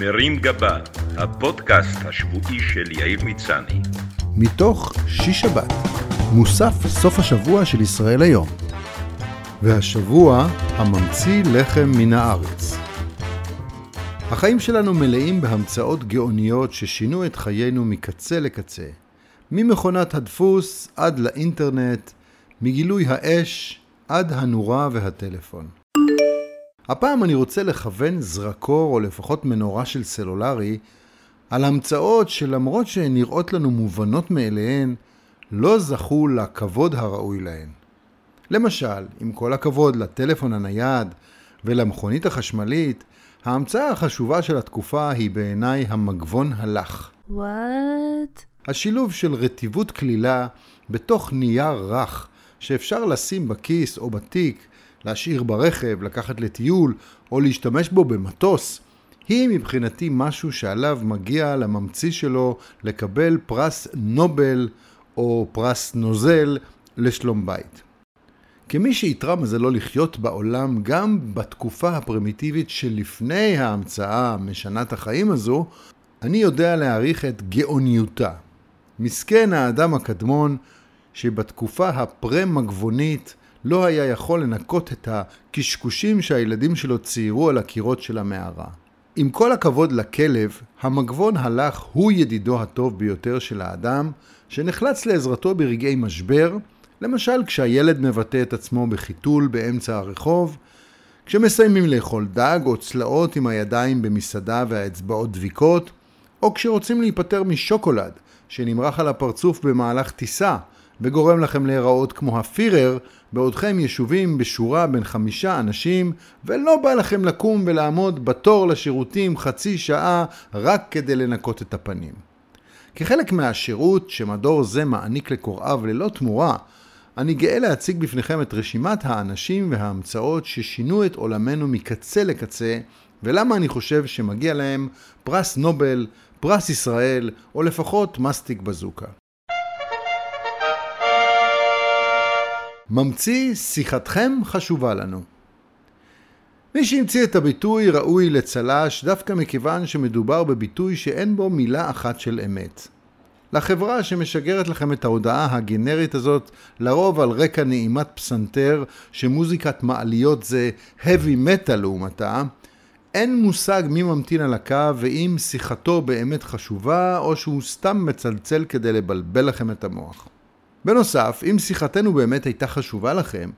מרים גבה, הפודקאסט השבועי של יאיר מצני. מתוך שיש שבת, מוסף סוף השבוע של ישראל היום. והשבוע, הממציא לחם מן הארץ. החיים שלנו מלאים בהמצאות גאוניות ששינו את חיינו מקצה לקצה. ממכונת הדפוס עד לאינטרנט, מגילוי האש עד הנורה והטלפון. הפעם אני רוצה לכוון זרקור, או לפחות מנורה של סלולרי, על המצאות שלמרות שהן נראות לנו מובנות מאליהן, לא זכו לכבוד הראוי להן. למשל, עם כל הכבוד לטלפון הנייד ולמכונית החשמלית, ההמצאה החשובה של התקופה היא בעיניי המגבון הלך. וואט? השילוב של רטיבות כלילה בתוך נייר רך שאפשר לשים בכיס או בתיק, להשאיר ברכב, לקחת לטיול או להשתמש בו במטוס, היא מבחינתי משהו שעליו מגיע לממציא שלו לקבל פרס נובל או פרס נוזל לשלום בית. כמי שאיתרע מזלו לחיות בעולם גם בתקופה הפרימיטיבית שלפני ההמצאה משנת החיים הזו, אני יודע להעריך את גאוניותה. מסכן האדם הקדמון שבתקופה הפרה-מגבונית לא היה יכול לנקות את הקשקושים שהילדים שלו ציירו על הקירות של המערה. עם כל הכבוד לכלב, המגבון הלך הוא ידידו הטוב ביותר של האדם, שנחלץ לעזרתו ברגעי משבר, למשל כשהילד מבטא את עצמו בחיתול באמצע הרחוב, כשמסיימים לאכול דג או צלעות עם הידיים במסעדה והאצבעות דביקות, או כשרוצים להיפטר משוקולד שנמרח על הפרצוף במהלך טיסה וגורם לכם להיראות כמו הפירר בעודכם ישובים בשורה בין חמישה אנשים ולא בא לכם לקום ולעמוד בתור לשירותים חצי שעה רק כדי לנקות את הפנים. כחלק מהשירות שמדור זה מעניק לקוראיו ללא תמורה, אני גאה להציג בפניכם את רשימת האנשים וההמצאות ששינו את עולמנו מקצה לקצה ולמה אני חושב שמגיע להם פרס נובל, פרס ישראל או לפחות מסטיק בזוקה. ממציא שיחתכם חשובה לנו. מי שהמציא את הביטוי ראוי לצל"ש דווקא מכיוון שמדובר בביטוי שאין בו מילה אחת של אמת. לחברה שמשגרת לכם את ההודעה הגנרית הזאת, לרוב על רקע נעימת פסנתר, שמוזיקת מעליות זה heavy metal לעומתה, אין מושג מי ממתין על הקו ואם שיחתו באמת חשובה או שהוא סתם מצלצל כדי לבלבל לכם את המוח. בנוסף, אם שיחתנו באמת הייתה חשובה לכם,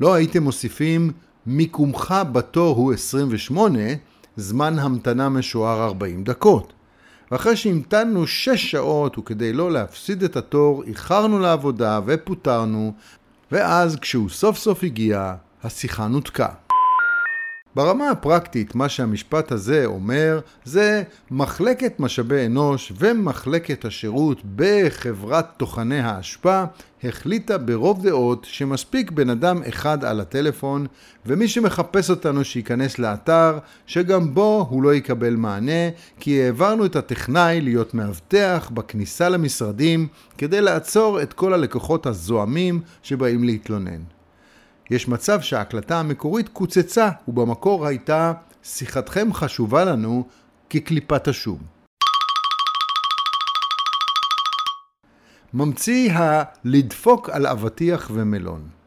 לא הייתם מוסיפים מיקומך בתור הוא 28, זמן המתנה משוער 40 דקות. ואחרי שהמתנו 6 שעות וכדי לא להפסיד את התור, איחרנו לעבודה ופוטרנו, ואז כשהוא סוף סוף הגיע, השיחה נותקה. ברמה הפרקטית, מה שהמשפט הזה אומר זה מחלקת משאבי אנוש ומחלקת השירות בחברת טוחני האשפה החליטה ברוב דעות שמספיק בן אדם אחד על הטלפון ומי שמחפש אותנו שייכנס לאתר שגם בו הוא לא יקבל מענה כי העברנו את הטכנאי להיות מאבטח בכניסה למשרדים כדי לעצור את כל הלקוחות הזועמים שבאים להתלונן. יש מצב שההקלטה המקורית קוצצה, ובמקור הייתה שיחתכם חשובה לנו כקליפת השום. ממציא ה"לדפוק על אבטיח ומלון".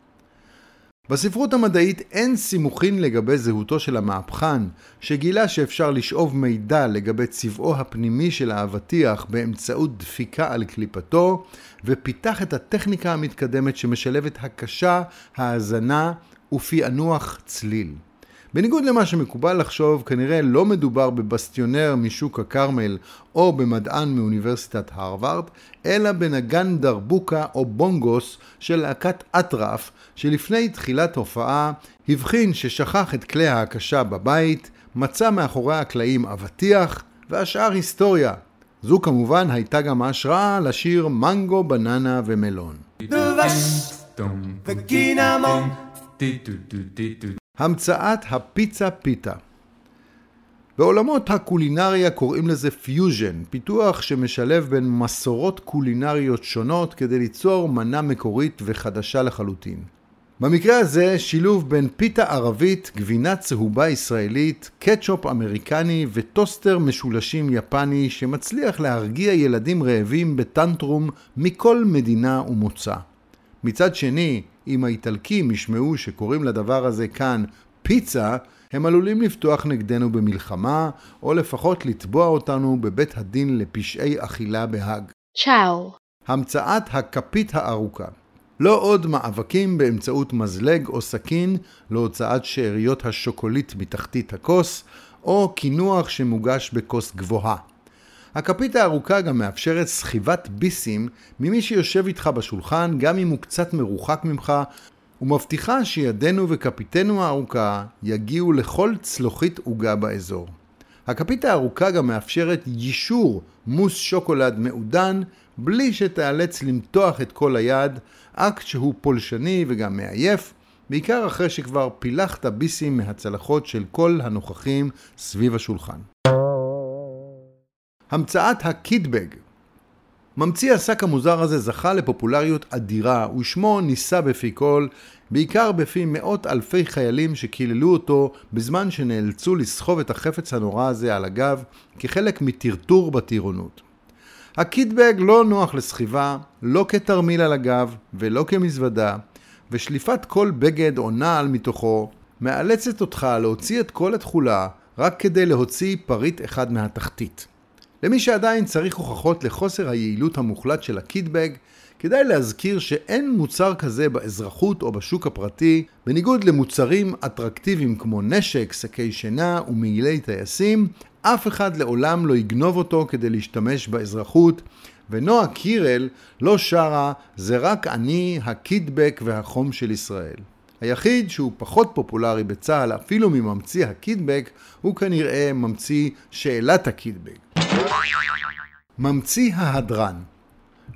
בספרות המדעית אין סימוכין לגבי זהותו של המהפכן, שגילה שאפשר לשאוב מידע לגבי צבעו הפנימי של האבטיח באמצעות דפיקה על קליפתו, ופיתח את הטכניקה המתקדמת שמשלבת הקשה, האזנה ופענוח צליל. בניגוד למה שמקובל לחשוב, כנראה לא מדובר בבסטיונר משוק הכרמל או במדען מאוניברסיטת הרווארד, אלא בנגן דרבוקה או בונגוס של להקת אטרף, שלפני תחילת הופעה הבחין ששכח את כלי ההקשה בבית, מצא מאחורי הקלעים אבטיח, והשאר היסטוריה. זו כמובן הייתה גם ההשראה לשיר מנגו, בננה ומלון. דבש וקינמון המצאת הפיצה פיתה בעולמות הקולינריה קוראים לזה פיוז'ן, פיתוח שמשלב בין מסורות קולינריות שונות כדי ליצור מנה מקורית וחדשה לחלוטין. במקרה הזה שילוב בין פיתה ערבית, גבינה צהובה ישראלית, קטשופ אמריקני וטוסטר משולשים יפני שמצליח להרגיע ילדים רעבים בטנטרום מכל מדינה ומוצא. מצד שני, אם האיטלקים ישמעו שקוראים לדבר הזה כאן פיצה, הם עלולים לפתוח נגדנו במלחמה, או לפחות לתבוע אותנו בבית הדין לפשעי אכילה בהאג. צ'או. המצאת הכפית הארוכה לא עוד מאבקים באמצעות מזלג או סכין להוצאת שאריות השוקולית מתחתית הכוס, או קינוח שמוגש בכוס גבוהה. הכפית הארוכה גם מאפשרת סחיבת ביסים ממי שיושב איתך בשולחן, גם אם הוא קצת מרוחק ממך, ומבטיחה שידינו וכפיתנו הארוכה יגיעו לכל צלוחית עוגה באזור. הכפית הארוכה גם מאפשרת יישור מוס שוקולד מעודן בלי שתיאלץ למתוח את כל היד, אקט שהוא פולשני וגם מעייף, בעיקר אחרי שכבר פילחת ביסים מהצלחות של כל הנוכחים סביב השולחן. המצאת הקידבג ממציא השק המוזר הזה זכה לפופולריות אדירה ושמו נישא בפי כל, בעיקר בפי מאות אלפי חיילים שקיללו אותו בזמן שנאלצו לסחוב את החפץ הנורא הזה על הגב כחלק מטרטור בטירונות. הקיטבג לא נוח לסחיבה, לא כתרמיל על הגב ולא כמזוודה, ושליפת כל בגד או נעל מתוכו מאלצת אותך להוציא את כל התכולה רק כדי להוציא פריט אחד מהתחתית. למי שעדיין צריך הוכחות לחוסר היעילות המוחלט של הקיטבג, כדאי להזכיר שאין מוצר כזה באזרחות או בשוק הפרטי, בניגוד למוצרים אטרקטיביים כמו נשק, שקי שינה ומעילי טייסים, אף אחד לעולם לא יגנוב אותו כדי להשתמש באזרחות, ונועה קירל לא שרה "זה רק אני, הקידבק והחום של ישראל". היחיד שהוא פחות פופולרי בצה"ל אפילו מממציא הקידבק הוא כנראה ממציא שאלת הקידבק. ממציא ההדרן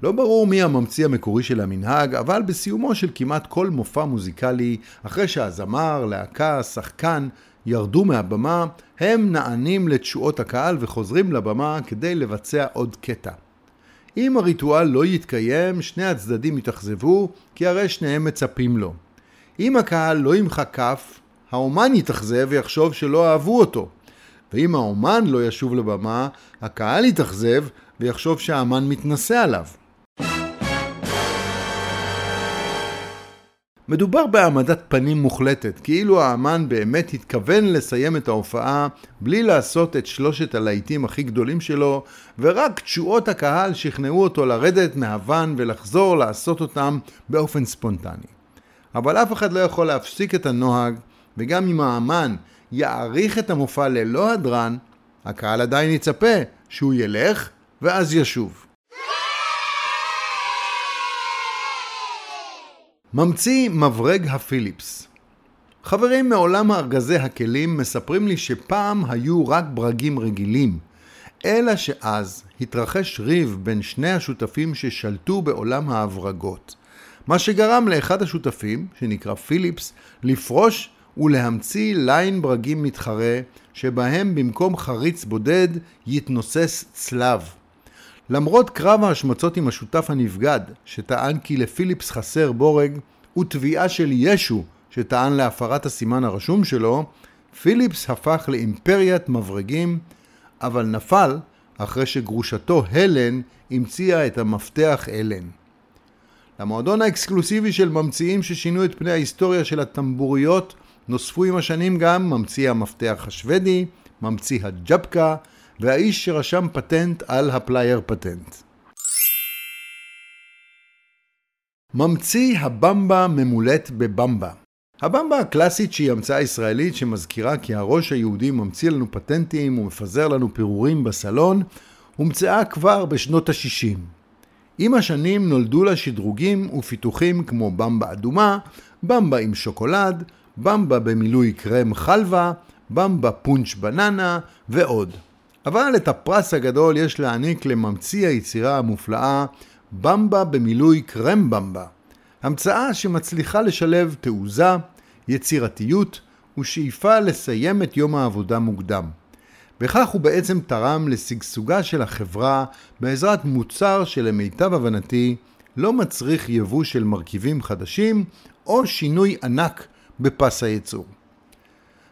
לא ברור מי הממציא המקורי של המנהג, אבל בסיומו של כמעט כל מופע מוזיקלי, אחרי שהזמר, להקה, שחקן ירדו מהבמה, הם נענים לתשואות הקהל וחוזרים לבמה כדי לבצע עוד קטע. אם הריטואל לא יתקיים, שני הצדדים יתאכזבו, כי הרי שניהם מצפים לו. אם הקהל לא ימחא כף, האומן יתאכזב ויחשוב שלא אהבו אותו. ואם האומן לא ישוב לבמה, הקהל יתאכזב ויחשוב שהאמן מתנשא עליו. מדובר בהעמדת פנים מוחלטת, כאילו האמן באמת התכוון לסיים את ההופעה בלי לעשות את שלושת הלהיטים הכי גדולים שלו, ורק תשואות הקהל שכנעו אותו לרדת מהוון ולחזור לעשות אותם באופן ספונטני. אבל אף אחד לא יכול להפסיק את הנוהג, וגם אם האמן יעריך את המופע ללא הדרן, הקהל עדיין יצפה שהוא ילך ואז ישוב. ממציא מברג הפיליפס חברים מעולם הארגזי הכלים מספרים לי שפעם היו רק ברגים רגילים, אלא שאז התרחש ריב בין שני השותפים ששלטו בעולם ההברגות, מה שגרם לאחד השותפים, שנקרא פיליפס, לפרוש ולהמציא ליין ברגים מתחרה, שבהם במקום חריץ בודד יתנוסס צלב. למרות קרב ההשמצות עם השותף הנבגד, שטען כי לפיליפס חסר בורג, ותביעה של ישו, שטען להפרת הסימן הרשום שלו, פיליפס הפך לאימפריית מברגים, אבל נפל אחרי שגרושתו הלן המציאה את המפתח אלן. למועדון האקסקלוסיבי של ממציאים ששינו את פני ההיסטוריה של הטמבוריות נוספו עם השנים גם ממציא המפתח השוודי, ממציא הג'בקה, והאיש שרשם פטנט על הפלייר פטנט. ממציא הבמבה ממולאת בבמבה. הבמבה הקלאסית שהיא המצאה ישראלית שמזכירה כי הראש היהודי ממציא לנו פטנטים ומפזר לנו פירורים בסלון, הומצאה כבר בשנות ה-60. עם השנים נולדו לה שדרוגים ופיתוחים כמו במבה אדומה, במבה עם שוקולד, במבה במילוי קרם חלבה, במבה פונץ' בננה ועוד. אבל את הפרס הגדול יש להעניק לממציא היצירה המופלאה במבה במילוי קרם במבה. המצאה שמצליחה לשלב תעוזה, יצירתיות ושאיפה לסיים את יום העבודה מוקדם. בכך הוא בעצם תרם לשגשוגה של החברה בעזרת מוצר שלמיטב הבנתי לא מצריך יבוא של מרכיבים חדשים או שינוי ענק בפס הייצור.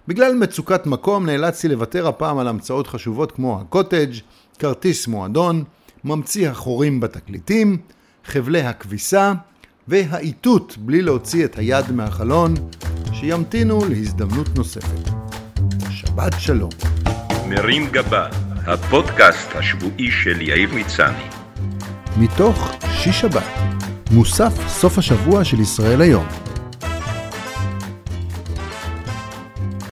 בגלל מצוקת מקום נאלצתי לוותר הפעם על המצאות חשובות כמו הקוטג', כרטיס מועדון, ממציא החורים בתקליטים, חבלי הכביסה והאיתות בלי להוציא את היד מהחלון, שימתינו להזדמנות נוספת. שבת שלום. מרים גבה, הפודקאסט השבועי של יאיר מצני. מתוך שיש שבת, מוסף סוף השבוע של ישראל היום.